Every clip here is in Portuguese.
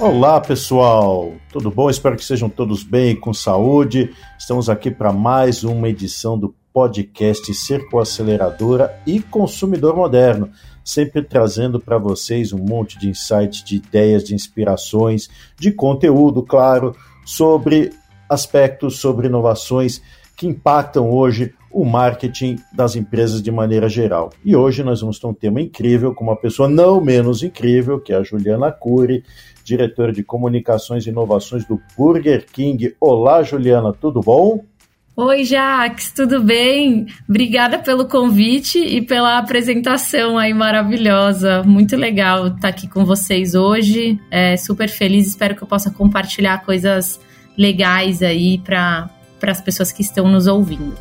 Olá, pessoal. Tudo bom? Espero que sejam todos bem, com saúde. Estamos aqui para mais uma edição do podcast Cerco Aceleradora e Consumidor Moderno, sempre trazendo para vocês um monte de insights, de ideias, de inspirações, de conteúdo, claro, sobre aspectos, sobre inovações que impactam hoje o marketing das empresas de maneira geral. E hoje nós vamos ter um tema incrível com uma pessoa não menos incrível, que é a Juliana Cury, diretora de comunicações e inovações do Burger King. Olá, Juliana, tudo bom? Oi, Jax, tudo bem? Obrigada pelo convite e pela apresentação aí maravilhosa. Muito legal estar aqui com vocês hoje. É, super feliz, espero que eu possa compartilhar coisas legais aí para as pessoas que estão nos ouvindo.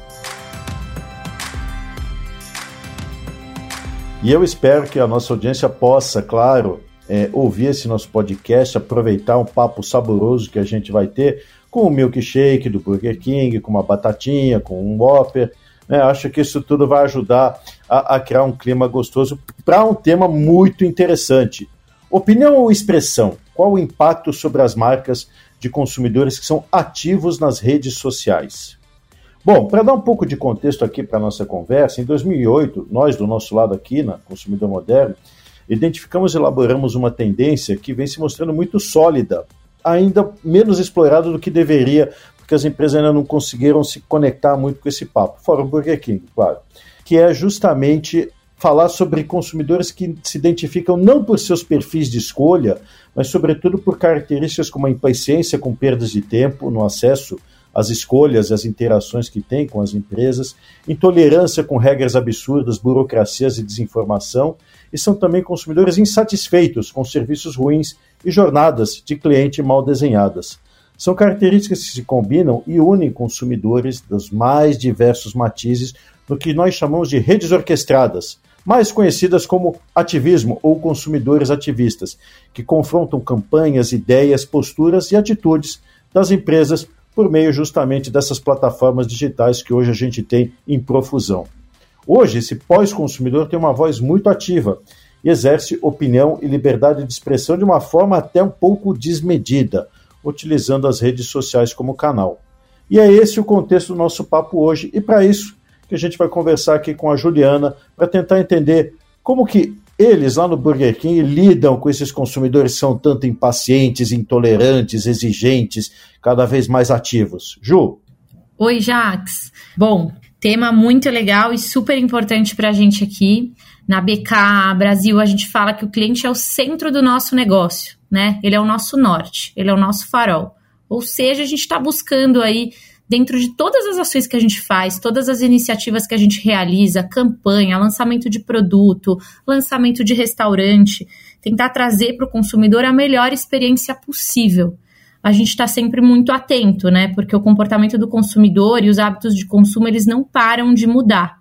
E eu espero que a nossa audiência possa, claro, é, ouvir esse nosso podcast, aproveitar um papo saboroso que a gente vai ter com o milkshake do Burger King, com uma batatinha, com um Whopper. Né? Acho que isso tudo vai ajudar a, a criar um clima gostoso para um tema muito interessante. Opinião ou expressão? Qual o impacto sobre as marcas de consumidores que são ativos nas redes sociais? Bom, para dar um pouco de contexto aqui para a nossa conversa, em 2008, nós do nosso lado aqui na Consumidor Moderno, identificamos e elaboramos uma tendência que vem se mostrando muito sólida, ainda menos explorada do que deveria, porque as empresas ainda não conseguiram se conectar muito com esse papo, fora o Burger King, claro, que é justamente falar sobre consumidores que se identificam não por seus perfis de escolha, mas sobretudo por características como a impaciência com perdas de tempo no acesso as escolhas e as interações que tem com as empresas, intolerância com regras absurdas, burocracias e desinformação, e são também consumidores insatisfeitos com serviços ruins e jornadas de cliente mal desenhadas. São características que se combinam e unem consumidores dos mais diversos matizes no que nós chamamos de redes orquestradas, mais conhecidas como ativismo ou consumidores ativistas, que confrontam campanhas, ideias, posturas e atitudes das empresas por meio justamente dessas plataformas digitais que hoje a gente tem em profusão. Hoje, esse pós-consumidor tem uma voz muito ativa e exerce opinião e liberdade de expressão de uma forma até um pouco desmedida, utilizando as redes sociais como canal. E é esse o contexto do nosso papo hoje, e para isso que a gente vai conversar aqui com a Juliana para tentar entender como que eles lá no Burger King lidam com esses consumidores que são tanto impacientes, intolerantes, exigentes, cada vez mais ativos. Ju? Oi, Jax. Bom, tema muito legal e super importante para a gente aqui. Na BK Brasil, a gente fala que o cliente é o centro do nosso negócio, né? Ele é o nosso norte, ele é o nosso farol. Ou seja, a gente está buscando aí dentro de todas as ações que a gente faz, todas as iniciativas que a gente realiza, campanha, lançamento de produto, lançamento de restaurante, tentar trazer para o consumidor a melhor experiência possível. A gente está sempre muito atento, né? Porque o comportamento do consumidor e os hábitos de consumo eles não param de mudar.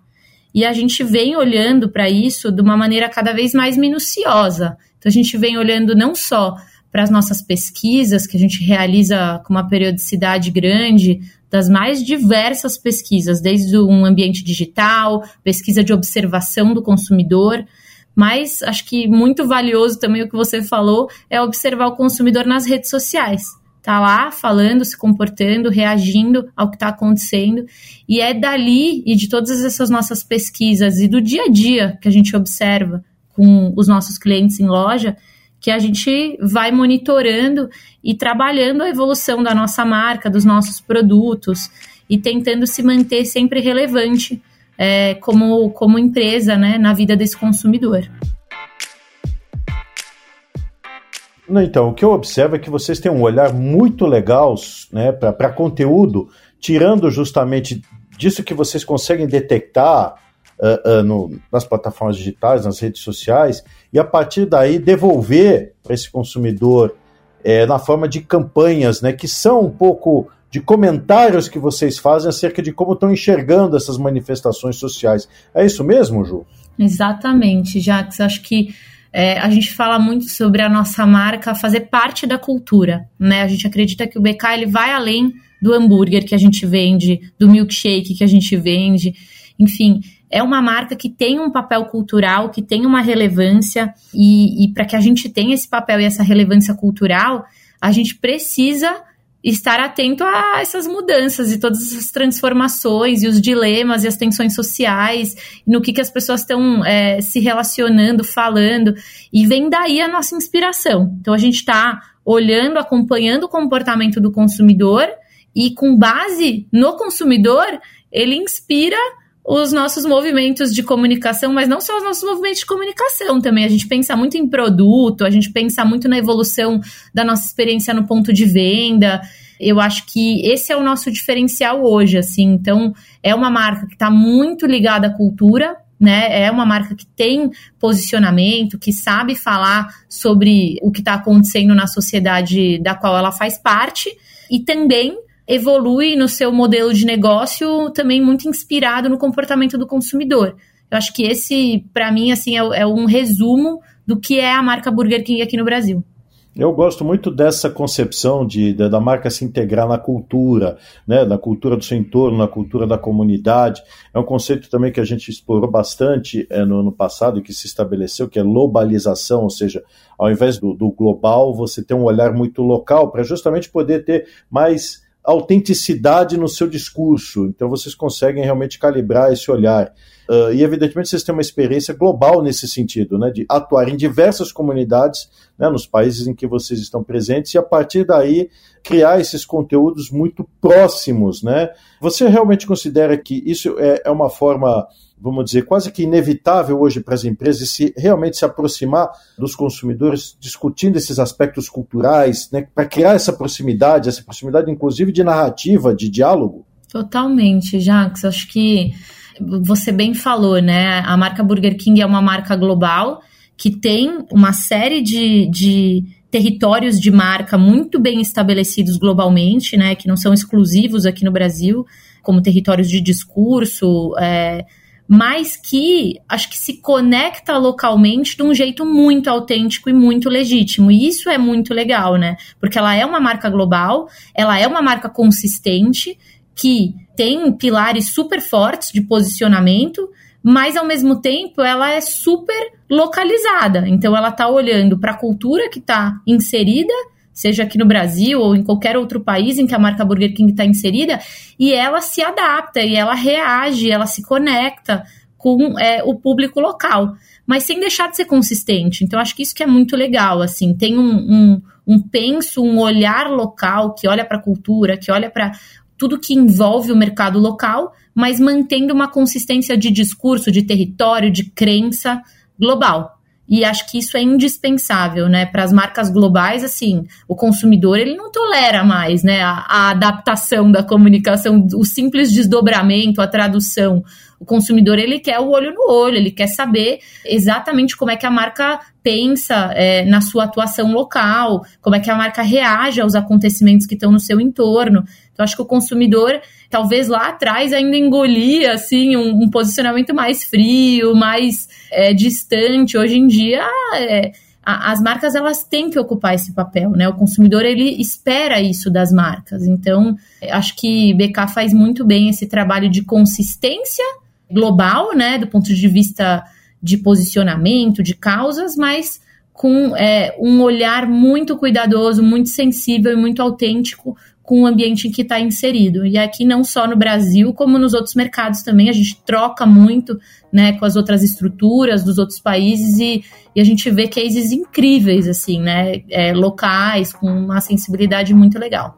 E a gente vem olhando para isso de uma maneira cada vez mais minuciosa. Então a gente vem olhando não só para as nossas pesquisas, que a gente realiza com uma periodicidade grande, das mais diversas pesquisas, desde um ambiente digital, pesquisa de observação do consumidor, mas acho que muito valioso também o que você falou é observar o consumidor nas redes sociais. Tá lá falando, se comportando, reagindo ao que está acontecendo. E é dali e de todas essas nossas pesquisas e do dia a dia que a gente observa com os nossos clientes em loja que a gente vai monitorando e trabalhando a evolução da nossa marca, dos nossos produtos e tentando se manter sempre relevante é, como, como empresa né, na vida desse consumidor. Então, o que eu observo é que vocês têm um olhar muito legal né, para conteúdo, tirando justamente disso que vocês conseguem detectar uh, uh, no, nas plataformas digitais, nas redes sociais, e a partir daí devolver para esse consumidor é, na forma de campanhas, né, que são um pouco de comentários que vocês fazem acerca de como estão enxergando essas manifestações sociais. É isso mesmo, Ju? Exatamente, Jax. Acho que é, a gente fala muito sobre a nossa marca fazer parte da cultura, né? A gente acredita que o BK ele vai além do hambúrguer que a gente vende, do milkshake que a gente vende. Enfim, é uma marca que tem um papel cultural, que tem uma relevância, e, e para que a gente tenha esse papel e essa relevância cultural, a gente precisa estar atento a essas mudanças e todas essas transformações e os dilemas e as tensões sociais, no que, que as pessoas estão é, se relacionando, falando, e vem daí a nossa inspiração. Então a gente está olhando, acompanhando o comportamento do consumidor e com base no consumidor, ele inspira os nossos movimentos de comunicação, mas não só os nossos movimentos de comunicação também. A gente pensa muito em produto, a gente pensa muito na evolução da nossa experiência no ponto de venda. Eu acho que esse é o nosso diferencial hoje, assim. Então, é uma marca que está muito ligada à cultura, né? É uma marca que tem posicionamento, que sabe falar sobre o que está acontecendo na sociedade da qual ela faz parte e também evolui no seu modelo de negócio também muito inspirado no comportamento do consumidor. Eu acho que esse, para mim, assim, é, é um resumo do que é a marca Burger King aqui no Brasil. Eu gosto muito dessa concepção de, de, da marca se integrar na cultura, né, na cultura do seu entorno, na cultura da comunidade. É um conceito também que a gente explorou bastante é, no ano passado e que se estabeleceu, que é globalização, ou seja, ao invés do, do global, você tem um olhar muito local para justamente poder ter mais autenticidade no seu discurso. Então vocês conseguem realmente calibrar esse olhar. Uh, e evidentemente vocês têm uma experiência global nesse sentido, né, de atuar em diversas comunidades, né, nos países em que vocês estão presentes e a partir daí criar esses conteúdos muito próximos, né? Você realmente considera que isso é, é uma forma vamos dizer, quase que inevitável hoje para as empresas se realmente se aproximar dos consumidores, discutindo esses aspectos culturais, né, para criar essa proximidade, essa proximidade inclusive de narrativa, de diálogo? Totalmente, Jax. Acho que você bem falou, né? A marca Burger King é uma marca global que tem uma série de, de territórios de marca muito bem estabelecidos globalmente, né? Que não são exclusivos aqui no Brasil, como territórios de discurso, é, mas que acho que se conecta localmente de um jeito muito autêntico e muito legítimo. E isso é muito legal, né? Porque ela é uma marca global, ela é uma marca consistente, que tem pilares super fortes de posicionamento, mas ao mesmo tempo ela é super localizada. Então ela está olhando para a cultura que está inserida seja aqui no Brasil ou em qualquer outro país em que a marca Burger King está inserida, e ela se adapta, e ela reage, ela se conecta com é, o público local, mas sem deixar de ser consistente. Então, acho que isso que é muito legal, assim, tem um, um, um penso, um olhar local que olha para a cultura, que olha para tudo que envolve o mercado local, mas mantendo uma consistência de discurso, de território, de crença global. E acho que isso é indispensável, né? Para as marcas globais, assim, o consumidor ele não tolera mais, né? A, a, adaptação da comunicação, o simples desdobramento, a tradução. O consumidor ele quer o olho no olho, ele quer saber exatamente como é que a marca pensa é, na sua atuação local, como é que a marca reage aos acontecimentos que estão no seu entorno. Então, acho que o consumidor, talvez lá atrás, ainda engolia assim, um, um posicionamento mais frio, mais é, distante. Hoje em dia, é, as marcas elas têm que ocupar esse papel, né? O consumidor ele espera isso das marcas. Então, acho que BK faz muito bem esse trabalho de consistência global, né? Do ponto de vista de posicionamento, de causas, mas com é, um olhar muito cuidadoso, muito sensível e muito autêntico com o ambiente em que está inserido. E aqui não só no Brasil, como nos outros mercados também, a gente troca muito né, com as outras estruturas dos outros países e, e a gente vê cases incríveis, assim, né, é, locais, com uma sensibilidade muito legal.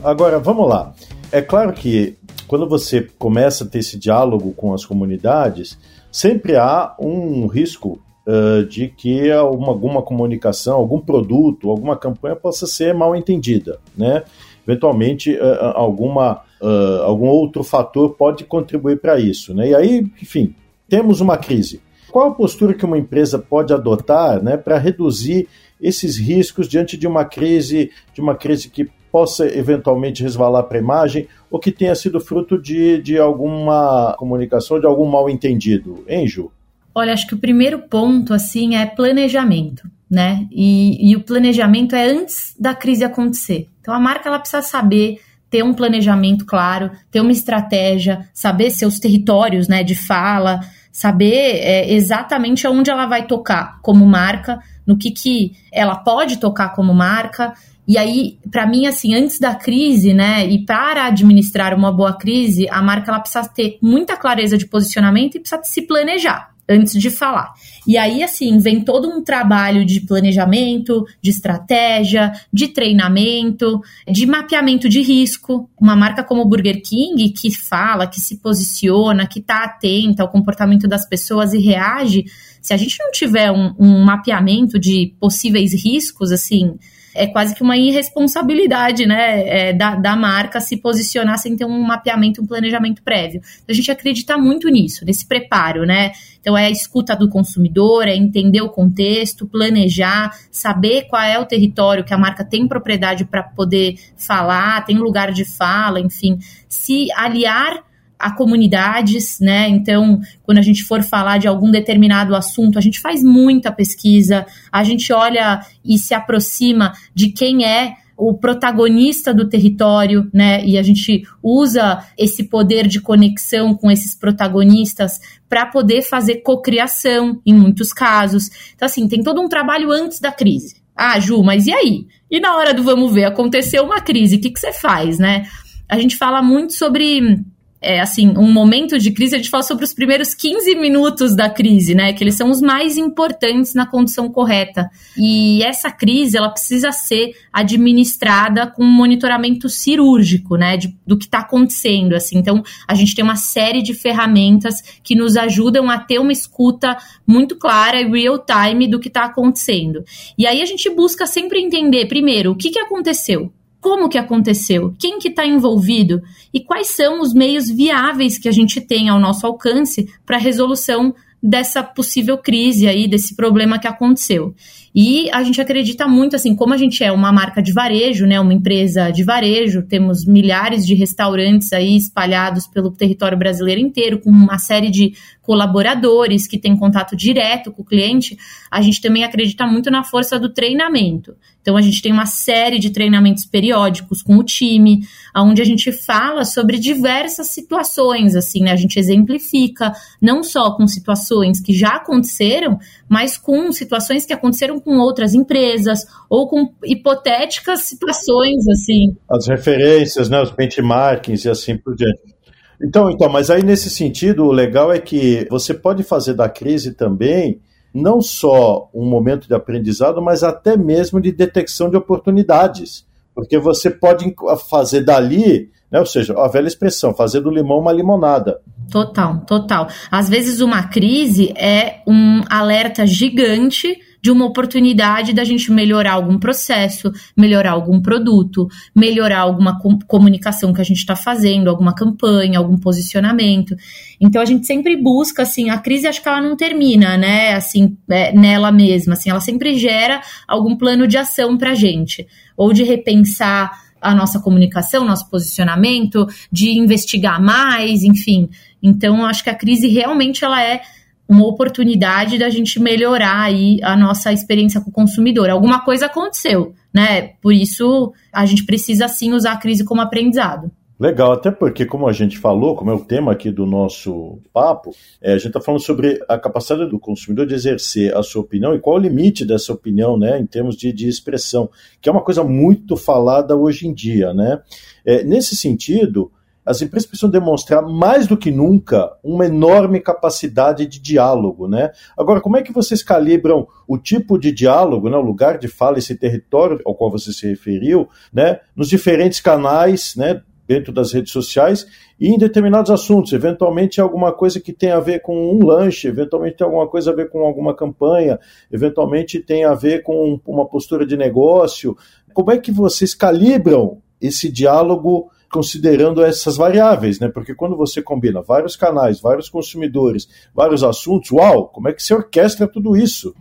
Agora, vamos lá. É claro que quando você começa a ter esse diálogo com as comunidades, sempre há um risco uh, de que alguma, alguma comunicação, algum produto, alguma campanha possa ser mal entendida, né? Eventualmente, uh, alguma, uh, algum outro fator pode contribuir para isso, né? E aí, enfim, temos uma crise. Qual a postura que uma empresa pode adotar, né, para reduzir esses riscos diante de uma crise, de uma crise que possa eventualmente resvalar para a imagem ou que tenha sido fruto de, de alguma comunicação, de algum mal entendido, hein, Ju? Olha, acho que o primeiro ponto, assim, é planejamento, né? E, e o planejamento é antes da crise acontecer. Então, a marca, ela precisa saber ter um planejamento claro, ter uma estratégia, saber seus territórios né, de fala, saber é, exatamente aonde ela vai tocar como marca, no que, que ela pode tocar como marca. E aí, para mim, assim, antes da crise, né, e para administrar uma boa crise, a marca ela precisa ter muita clareza de posicionamento e precisa se planejar antes de falar. E aí, assim, vem todo um trabalho de planejamento, de estratégia, de treinamento, de mapeamento de risco. Uma marca como o Burger King, que fala, que se posiciona, que está atenta ao comportamento das pessoas e reage, se a gente não tiver um, um mapeamento de possíveis riscos, assim, é quase que uma irresponsabilidade né, é, da, da marca se posicionar sem ter um mapeamento, um planejamento prévio. Então, a gente acredita muito nisso, nesse preparo, né? Então, é a escuta do consumidor, é entender o contexto, planejar, saber qual é o território que a marca tem propriedade para poder falar, tem lugar de fala, enfim, se aliar a comunidades, né? Então, quando a gente for falar de algum determinado assunto, a gente faz muita pesquisa, a gente olha e se aproxima de quem é o protagonista do território, né? E a gente usa esse poder de conexão com esses protagonistas para poder fazer cocriação em muitos casos. Então, assim, tem todo um trabalho antes da crise. Ah, Ju, mas e aí? E na hora do vamos ver, aconteceu uma crise, o que, que você faz, né? A gente fala muito sobre é, assim, um momento de crise, a gente fala sobre os primeiros 15 minutos da crise, né? Que eles são os mais importantes na condição correta. E essa crise, ela precisa ser administrada com um monitoramento cirúrgico, né? De, do que está acontecendo, assim. Então, a gente tem uma série de ferramentas que nos ajudam a ter uma escuta muito clara e real time do que está acontecendo. E aí a gente busca sempre entender, primeiro, o que, que aconteceu? Como que aconteceu, quem que está envolvido e quais são os meios viáveis que a gente tem ao nosso alcance para a resolução dessa possível crise aí, desse problema que aconteceu. E a gente acredita muito, assim, como a gente é uma marca de varejo, né, uma empresa de varejo, temos milhares de restaurantes aí espalhados pelo território brasileiro inteiro, com uma série de colaboradores que têm contato direto com o cliente, a gente também acredita muito na força do treinamento. Então, a gente tem uma série de treinamentos periódicos com o time, onde a gente fala sobre diversas situações, assim, né? A gente exemplifica, não só com situações que já aconteceram, mas com situações que aconteceram com outras empresas, ou com hipotéticas situações, assim. As referências, né? Os benchmarkings e assim por diante. Então, então, mas aí nesse sentido, o legal é que você pode fazer da crise também não só um momento de aprendizado, mas até mesmo de detecção de oportunidades. Porque você pode fazer dali, né, ou seja, a velha expressão, fazer do limão uma limonada. Total, total. Às vezes uma crise é um alerta gigante de uma oportunidade da gente melhorar algum processo, melhorar algum produto, melhorar alguma com comunicação que a gente está fazendo, alguma campanha, algum posicionamento. Então a gente sempre busca, assim, a crise acho que ela não termina, né, assim, é, nela mesma, assim, ela sempre gera algum plano de ação para a gente, ou de repensar a nossa comunicação, nosso posicionamento, de investigar mais, enfim. Então, acho que a crise realmente ela é uma oportunidade da gente melhorar aí a nossa experiência com o consumidor. Alguma coisa aconteceu, né? Por isso a gente precisa sim usar a crise como aprendizado. Legal, até porque, como a gente falou, como é o tema aqui do nosso papo, é, a gente está falando sobre a capacidade do consumidor de exercer a sua opinião e qual o limite dessa opinião, né, em termos de, de expressão, que é uma coisa muito falada hoje em dia, né. É, nesse sentido, as empresas precisam demonstrar mais do que nunca uma enorme capacidade de diálogo, né? Agora, como é que vocês calibram o tipo de diálogo, né, o lugar de fala, esse território ao qual você se referiu, né, nos diferentes canais, né, dentro das redes sociais e em determinados assuntos, eventualmente alguma coisa que tem a ver com um lanche, eventualmente tem alguma coisa a ver com alguma campanha, eventualmente tem a ver com uma postura de negócio. Como é que vocês calibram esse diálogo considerando essas variáveis, né? Porque quando você combina vários canais, vários consumidores, vários assuntos, uau, como é que você orquestra tudo isso?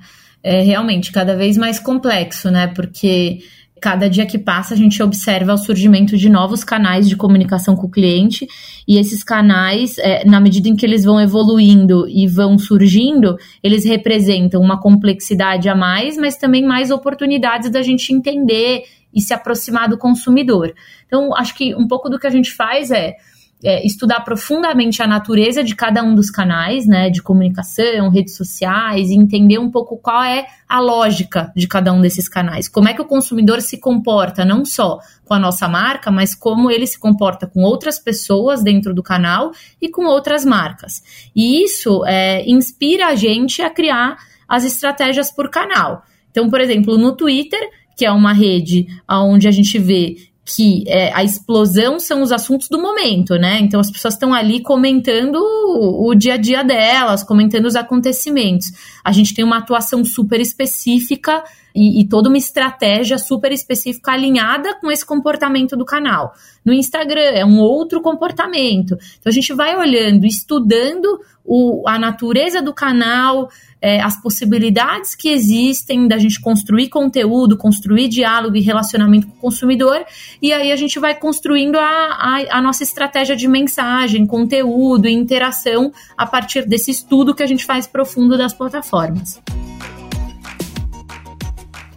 É realmente cada vez mais complexo, né? Porque cada dia que passa a gente observa o surgimento de novos canais de comunicação com o cliente e esses canais, é, na medida em que eles vão evoluindo e vão surgindo, eles representam uma complexidade a mais, mas também mais oportunidades da gente entender e se aproximar do consumidor. Então, acho que um pouco do que a gente faz é é, estudar profundamente a natureza de cada um dos canais, né, de comunicação, redes sociais, e entender um pouco qual é a lógica de cada um desses canais. Como é que o consumidor se comporta, não só com a nossa marca, mas como ele se comporta com outras pessoas dentro do canal e com outras marcas. E isso é, inspira a gente a criar as estratégias por canal. Então, por exemplo, no Twitter, que é uma rede onde a gente vê que é, a explosão são os assuntos do momento, né? Então as pessoas estão ali comentando o, o, dia a dia delas, comentando os acontecimentos. A gente tem uma atuação super específica e, e, toda uma estratégia super específica alinhada com esse comportamento do canal. No Instagram é um outro comportamento. Então a gente vai olhando, estudando o, a natureza do canal, é, as possibilidades que existem da gente construir conteúdo, construir diálogo e relacionamento com o consumidor, e aí a gente vai construindo a, a, a nossa estratégia de mensagem, conteúdo e interação a partir desse estudo que a gente faz profundo das plataformas.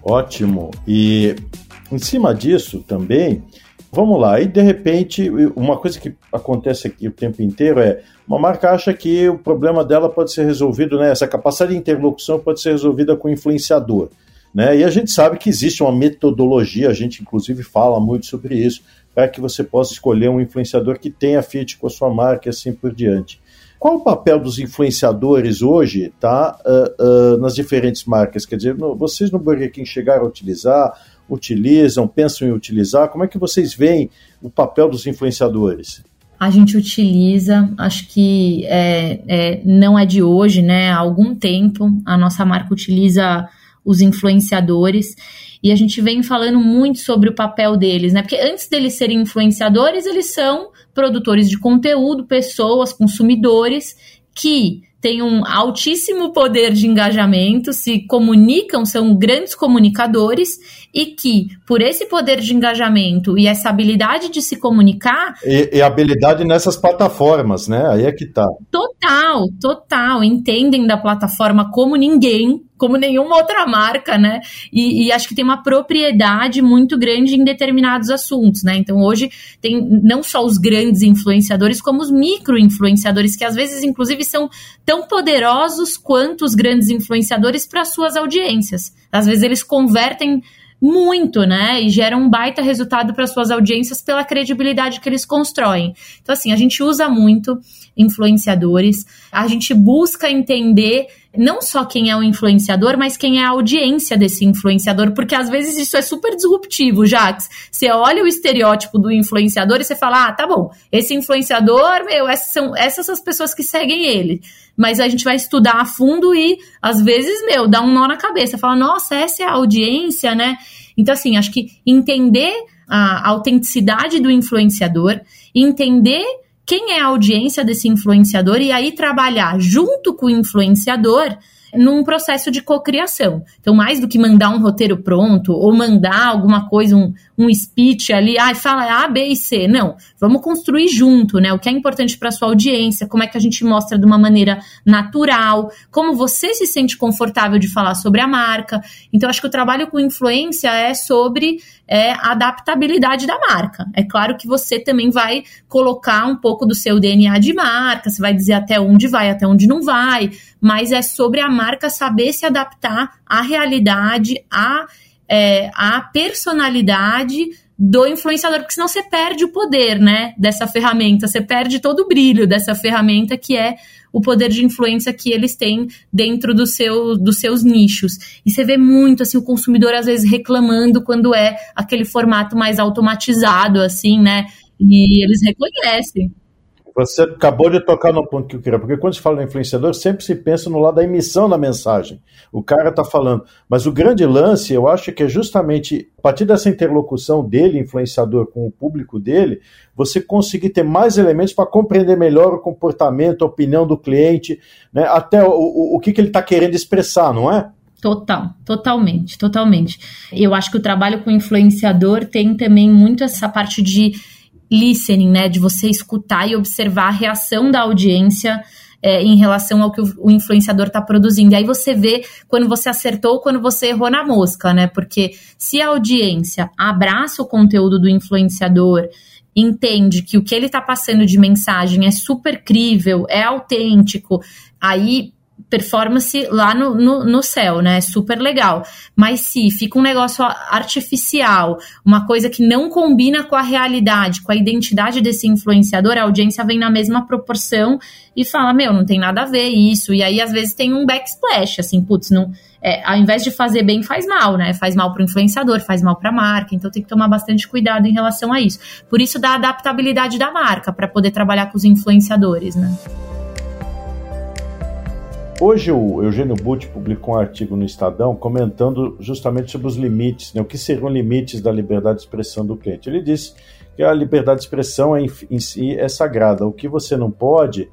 Ótimo. E em cima disso também, vamos lá, e de repente, uma coisa que acontece aqui o tempo inteiro é uma marca acha que o problema dela pode ser resolvido, né? Essa capacidade de interlocução pode ser resolvida com influenciador. Né? E a gente sabe que existe uma metodologia, a gente inclusive fala muito sobre isso, para que você possa escolher um influenciador que tenha fit com a sua marca e assim por diante. Qual o papel dos influenciadores hoje tá, uh, uh, nas diferentes marcas? Quer dizer, no, vocês no Burger King chegaram a utilizar, utilizam, pensam em utilizar? Como é que vocês veem o papel dos influenciadores? A gente utiliza, acho que é, é, não é de hoje, né? Há algum tempo a nossa marca utiliza os influenciadores e a gente vem falando muito sobre o papel deles, né? Porque antes deles serem influenciadores, eles são produtores de conteúdo, pessoas, consumidores que têm um altíssimo poder de engajamento, se comunicam, são grandes comunicadores e que, por esse poder de engajamento e essa habilidade de se comunicar. E, e habilidade nessas plataformas, né? Aí é que tá. Total, total. Entendem da plataforma como ninguém como nenhuma outra marca, né? E, e, acho que tem uma propriedade muito grande em determinados assuntos, né? Então hoje tem não só os grandes influenciadores, como os micro influenciadores, que às vezes, inclusive, são tão poderosos quanto os grandes influenciadores para suas audiências. Às vezes eles convertem muito, né? E geram um baita resultado para suas audiências pela credibilidade que eles constroem. Então, assim, a gente usa muito influenciadores, a gente busca entender não só quem é o influenciador, mas quem é a audiência desse influenciador, porque às vezes isso é super disruptivo, Jax. Você olha o estereótipo do influenciador e você fala: ah, tá bom, esse influenciador, meu, essas são essas as pessoas que seguem ele. Mas a gente vai estudar a fundo e, às vezes, meu, dá um nó na cabeça. Fala, nossa, essa é a audiência, né? Então, assim, acho que entender a autenticidade do influenciador, entender quem é a audiência desse influenciador e aí trabalhar junto com o influenciador num processo de cocriação. Então, mais do que mandar um roteiro pronto ou mandar alguma coisa, um, um speech ali, ah, fala A, B e C. Não, vamos construir junto, né? O que é importante para sua audiência, como é que a gente mostra de uma maneira natural, como você se sente confortável de falar sobre a marca. Então, acho que o trabalho com influência é sobre é, a adaptabilidade da marca. É claro que você também vai colocar um pouco do seu DNA de marca, você vai dizer até onde vai, até onde não vai, mas é sobre a marca saber se adaptar à realidade, à, é, à personalidade do influenciador, porque senão você perde o poder, né, dessa ferramenta, você perde todo o brilho dessa ferramenta que é o poder de influência que eles têm dentro do seu, dos seus nichos. E você vê muito, assim, o consumidor às vezes reclamando quando é aquele formato mais automatizado, assim, né, e eles reconhecem. Você acabou de tocar no ponto que eu queria, porque quando se fala no influenciador, sempre se pensa no lado da emissão da mensagem. O cara está falando. Mas o grande lance, eu acho que é justamente a partir dessa interlocução dele, influenciador, com o público dele, você conseguir ter mais elementos para compreender melhor o comportamento, a opinião do cliente, né? até o, o, o que, que ele está querendo expressar, não é? Total, totalmente, totalmente. Eu acho que o trabalho com influenciador tem também muito essa parte de listening, né? De você escutar e observar a reação da audiência é, em relação ao que o, o influenciador está produzindo. E aí você vê quando você acertou ou quando você errou na mosca, né? Porque se a audiência abraça o conteúdo do influenciador, entende que o que ele está passando de mensagem é super crível, é autêntico, aí performance lá no, no, no, céu, né? Super legal. Mas se fica um negócio artificial, uma coisa que não combina com a realidade, com a identidade desse influenciador, a audiência vem na mesma proporção e fala: Meu, não tem nada a ver isso. E aí, às vezes, tem um backsplash, assim, putz, não. É, ao invés de fazer bem, faz mal, né? Faz mal para o influenciador, faz mal para a marca. Então tem que tomar bastante cuidado em relação a isso. Por isso, da adaptabilidade da marca, para poder trabalhar com os influenciadores, né? Hoje o Eugênio Butti publicou um artigo no Estadão comentando justamente sobre os limites, né, o que seriam limites da liberdade de expressão do cliente. Ele disse que a liberdade de expressão é, em si é sagrada. O que você não pode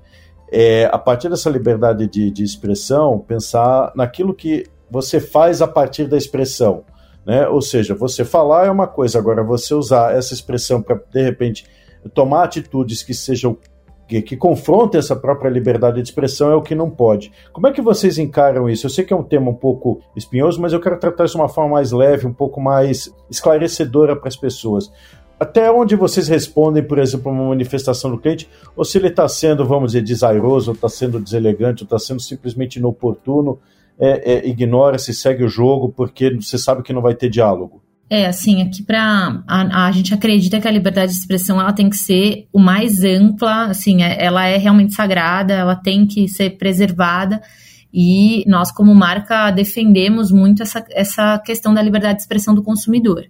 é, a partir dessa liberdade de, de expressão, pensar naquilo que você faz a partir da expressão. Né? Ou seja, você falar é uma coisa, agora você usar essa expressão para, de repente, tomar atitudes que sejam que, que confronta essa própria liberdade de expressão é o que não pode. Como é que vocês encaram isso? Eu sei que é um tema um pouco espinhoso, mas eu quero tratar isso de uma forma mais leve, um pouco mais esclarecedora para as pessoas. Até onde vocês respondem, por exemplo, uma manifestação do cliente, ou se ele está sendo, vamos dizer, desairoso, ou está sendo deselegante, ou está sendo simplesmente inoportuno, é, é, ignora, se segue o jogo, porque você sabe que não vai ter diálogo. É, assim, aqui para a, a, gente acredita que a liberdade de expressão ela tem que ser o mais ampla, assim, é, ela é realmente sagrada, ela tem que ser preservada e nós como marca defendemos muito essa, essa questão da liberdade de expressão do consumidor.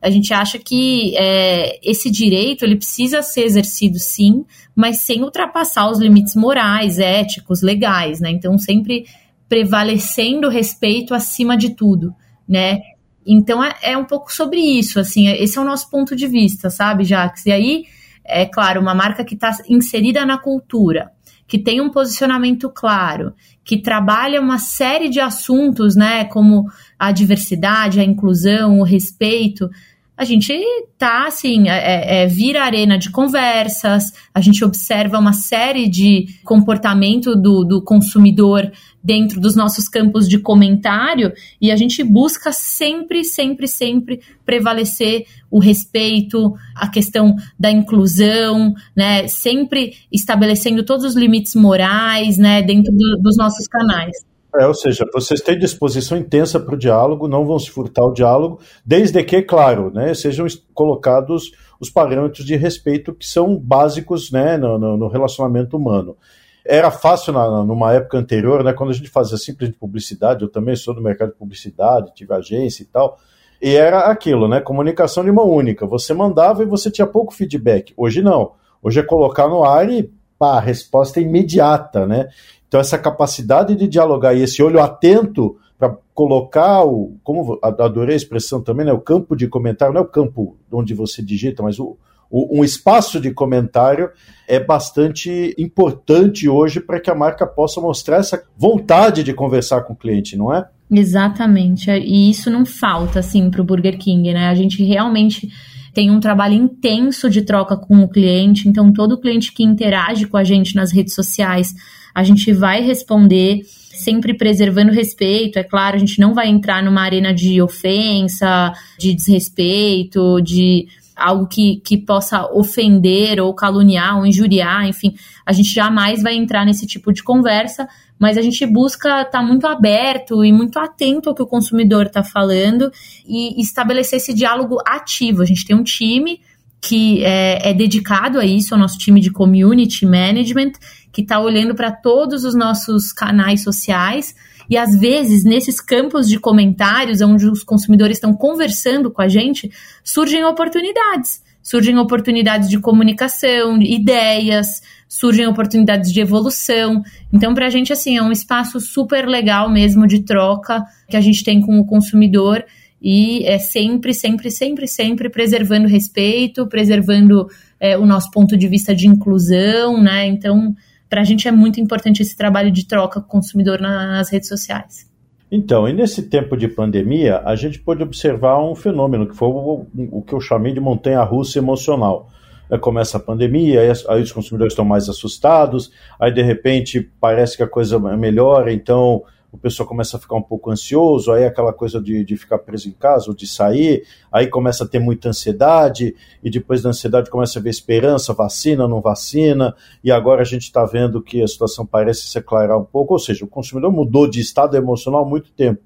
A gente acha que é, esse direito ele precisa ser exercido sim, mas sem ultrapassar os limites morais, éticos, legais, né? Então sempre prevalecendo o respeito acima de tudo, né? Então é, é um pouco sobre isso, assim, esse é o nosso ponto de vista, sabe, Jax? E aí, é claro, uma marca que está inserida na cultura, que tem um posicionamento claro, que trabalha uma série de assuntos, né, como a diversidade, a inclusão, o respeito, a gente tá assim, é, é, vira arena de conversas, a gente observa uma série de comportamento do, do consumidor dentro dos nossos campos de comentário e a gente busca sempre, sempre, sempre prevalecer o respeito, a questão da inclusão, né? Sempre estabelecendo todos os limites morais, né, dentro do, dos nossos canais. É, ou seja, vocês têm disposição intensa para o diálogo, não vão se furtar o diálogo, desde que, claro, né, sejam colocados os parâmetros de respeito que são básicos né, no, no relacionamento humano. Era fácil na, numa época anterior, né, quando a gente fazia simplesmente publicidade, eu também sou do mercado de publicidade, tive agência e tal, e era aquilo, né, comunicação de mão única. Você mandava e você tinha pouco feedback. Hoje não. Hoje é colocar no ar e pá, resposta é imediata, né? Então, essa capacidade de dialogar e esse olho atento para colocar o. Como adorei a expressão também, né? O campo de comentário, não é o campo onde você digita, mas o, o um espaço de comentário é bastante importante hoje para que a marca possa mostrar essa vontade de conversar com o cliente, não é? Exatamente. E isso não falta, assim, para o Burger King, né? A gente realmente tem um trabalho intenso de troca com o cliente, então todo cliente que interage com a gente nas redes sociais a gente vai responder sempre preservando respeito, é claro, a gente não vai entrar numa arena de ofensa, de desrespeito, de algo que, que possa ofender ou caluniar ou injuriar, enfim, a gente jamais vai entrar nesse tipo de conversa, mas a gente busca estar tá muito aberto e muito atento ao que o consumidor está falando e estabelecer esse diálogo ativo. A gente tem um time que é, é dedicado a isso, ao nosso time de community management, que está olhando para todos os nossos canais sociais. E às vezes, nesses campos de comentários, onde os consumidores estão conversando com a gente, surgem oportunidades. Surgem oportunidades de comunicação, ideias, surgem oportunidades de evolução. Então, para a gente, assim, é um espaço super legal mesmo de troca que a gente tem com o consumidor e é sempre, sempre, sempre, sempre preservando respeito, preservando é, o nosso ponto de vista de inclusão, né? Então, para a gente é muito importante esse trabalho de troca com o consumidor nas redes sociais. Então, e nesse tempo de pandemia, a gente pôde observar um fenômeno que foi o, o que eu chamei de montanha-russa emocional. É, começa a pandemia, aí, os consumidores estão mais assustados, aí de repente parece que a coisa melhora, então o pessoal começa a ficar um pouco ansioso, aí aquela coisa de, de ficar preso em casa ou de sair, aí começa a ter muita ansiedade, e depois da ansiedade começa a ver esperança, vacina, não vacina, e agora a gente está vendo que a situação parece se aclarar um pouco, ou seja, o consumidor mudou de estado emocional há muito tempo.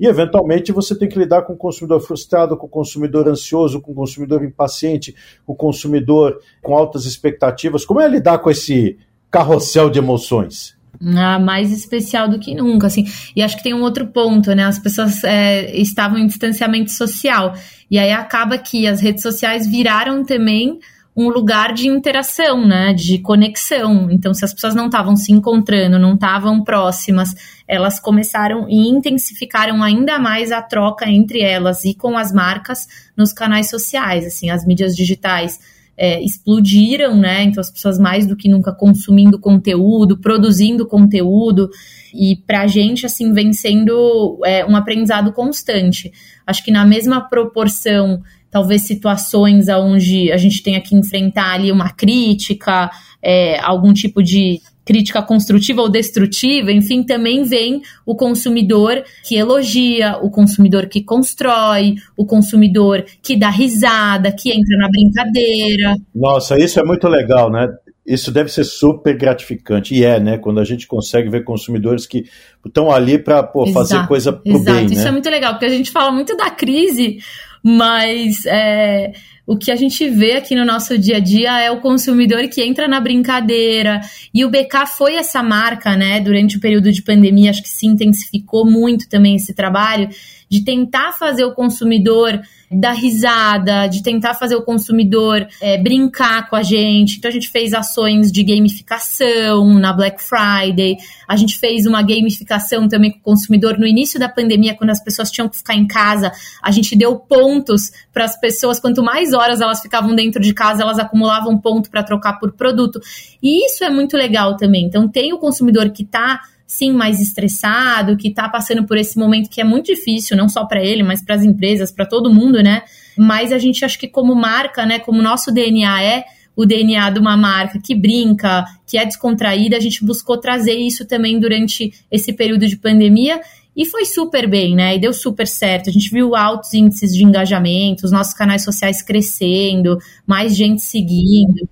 E, eventualmente, você tem que lidar com o consumidor frustrado, com o consumidor ansioso, com o consumidor impaciente, com o consumidor com altas expectativas. Como é lidar com esse carrossel de emoções? Ah, mais especial do que nunca, assim. E acho que tem um outro ponto, né? As pessoas é, estavam em distanciamento social. E aí acaba que as redes sociais viraram também um lugar de interação, né? De conexão. Então, se as pessoas não estavam se encontrando, não estavam próximas, elas começaram e intensificaram ainda mais a troca entre elas e com as marcas nos canais sociais, assim, as mídias digitais é, explodiram, né? Então as pessoas mais do que nunca consumindo conteúdo, produzindo conteúdo, e para a gente, assim, vem sendo é, um aprendizado constante. Acho que na mesma proporção, talvez situações onde a gente tenha que enfrentar ali uma crítica, é, algum tipo de crítica construtiva ou destrutiva, enfim, também vem o consumidor que elogia, o consumidor que constrói, o consumidor que dá risada, que entra na brincadeira. Nossa, isso é muito legal, né? Isso deve ser super gratificante, e é, né? Quando a gente consegue ver consumidores que estão ali para fazer coisa pro exato. bem. Isso né? é muito legal, porque a gente fala muito da crise, mas é, o que a gente vê aqui no nosso dia a dia é o consumidor que entra na brincadeira. E o BK foi essa marca, né? Durante o período de pandemia, acho que se intensificou muito também esse trabalho de tentar fazer o consumidor dar risada, de tentar fazer o consumidor é, brincar com a gente. Então a gente fez ações de gamificação na Black Friday, a gente fez uma gamificação também com o consumidor no início da pandemia, quando as pessoas tinham que ficar em casa, a gente deu pontos para as pessoas, quanto mais horas elas ficavam dentro de casa, elas acumulavam ponto para trocar por produto. E isso é muito legal também. Então tem o consumidor que está sim mais estressado, que está passando por esse momento que é muito difícil, não só para ele, mas para as empresas, para todo mundo, né? Mas a gente acha que como marca, né, como nosso DNA é o DNA de uma marca que brinca, que é descontraída, a gente buscou trazer isso também durante esse período de pandemia e foi super bem, né? E deu super certo. A gente viu altos índices de engajamento, os nossos canais sociais crescendo, mais gente seguindo.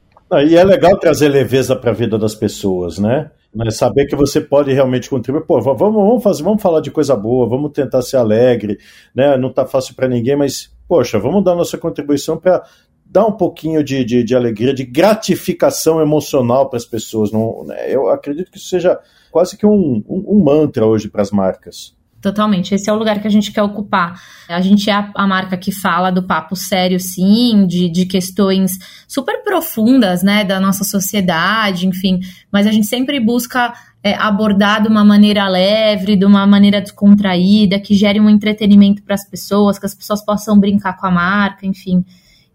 E é legal trazer leveza para a vida das pessoas, né? Mas saber que você pode realmente contribuir. Pô, vamos, vamos fazer, vamos falar de coisa boa, vamos tentar ser alegre, né? Não tá fácil para ninguém, mas poxa, vamos dar nossa contribuição para dar um pouquinho de, de, de, alegria, de gratificação emocional para as pessoas. Não, né? Eu acredito que isso seja quase que um, um, um mantra hoje para as marcas. Totalmente. Esse é o lugar que a gente quer ocupar. A gente é a, a, marca que fala do papo sério, sim, de, de questões super profundas, né, da nossa sociedade, enfim. Mas a gente sempre busca é, abordar de uma maneira leve, de uma maneira descontraída, que gere um entretenimento para as pessoas, que as pessoas possam brincar com a marca, enfim.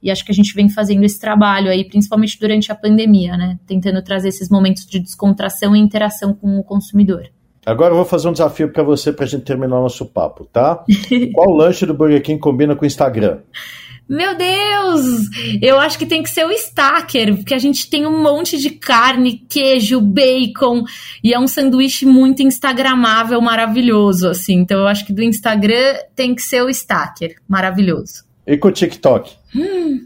E acho que a gente vem fazendo esse trabalho aí, principalmente durante a pandemia, né? Tentando trazer esses momentos de descontração e interação com o consumidor. Agora eu vou fazer um desafio para você para a gente terminar o nosso papo, tá? Qual lanche do Burger King combina com o Instagram? Meu Deus! Eu acho que tem que ser o Stacker, porque a gente tem um monte de carne, queijo, bacon, e é um sanduíche muito instagramável, maravilhoso, assim. Então eu acho que do Instagram tem que ser o Stacker, maravilhoso. E com o TikTok? Hum,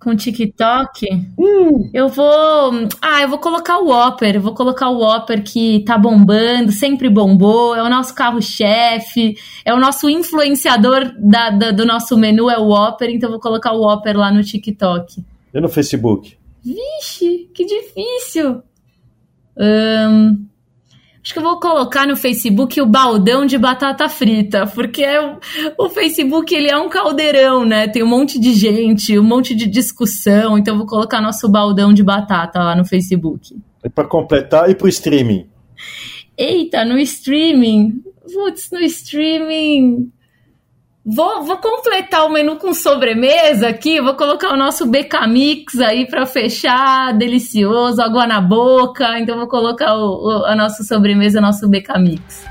com TikTok, hum. eu vou. Ah, eu vou colocar o Whopper. Vou colocar o Whopper que tá bombando, sempre bombou. É o nosso carro-chefe, é o nosso influenciador da, da, do nosso menu, é o Whopper. Então eu vou colocar o Whopper lá no TikTok. E no Facebook? Vixe, que difícil. Um, Acho que eu vou colocar no Facebook o baldão de batata frita, porque é o, o, Facebook ele é um caldeirão, né? Tem um monte de gente, um monte de discussão, então eu vou colocar nosso baldão de batata lá no Facebook. E para completar, e para o streaming? Eita, no streaming. Putz, no streaming. Vou, vou completar o menu com sobremesa aqui, vou colocar o nosso BK Mix aí para fechar, delicioso, água na boca. Então vou colocar o, o, a nossa sobremesa, nosso BK Mix.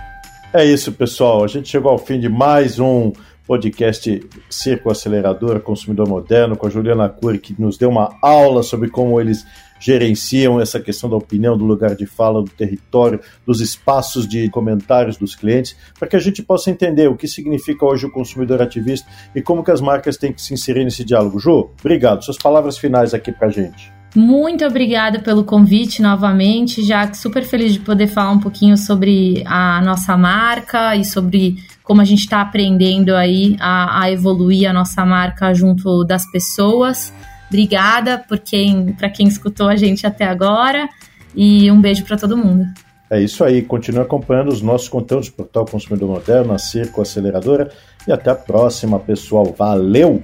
É isso, pessoal. A gente chegou ao fim de mais um podcast Circo Acelerador Consumidor Moderno com a Juliana Cury, que nos deu uma aula sobre como eles gerenciam essa questão da opinião, do lugar de fala, do território, dos espaços de comentários dos clientes, para que a gente possa entender o que significa hoje o consumidor ativista e como que as marcas têm que se inserir nesse diálogo. Ju, obrigado. Suas palavras finais aqui para a gente. Muito obrigada pelo convite novamente, já super feliz de poder falar um pouquinho sobre a nossa marca e sobre como a gente está aprendendo aí a, a evoluir a nossa marca junto das pessoas. Obrigada por quem, para quem escutou a gente até agora e um beijo para todo mundo. É isso aí. Continue acompanhando os nossos conteúdos Portal Consumidor Moderno, a Circo Aceleradora e até a próxima, pessoal. Valeu!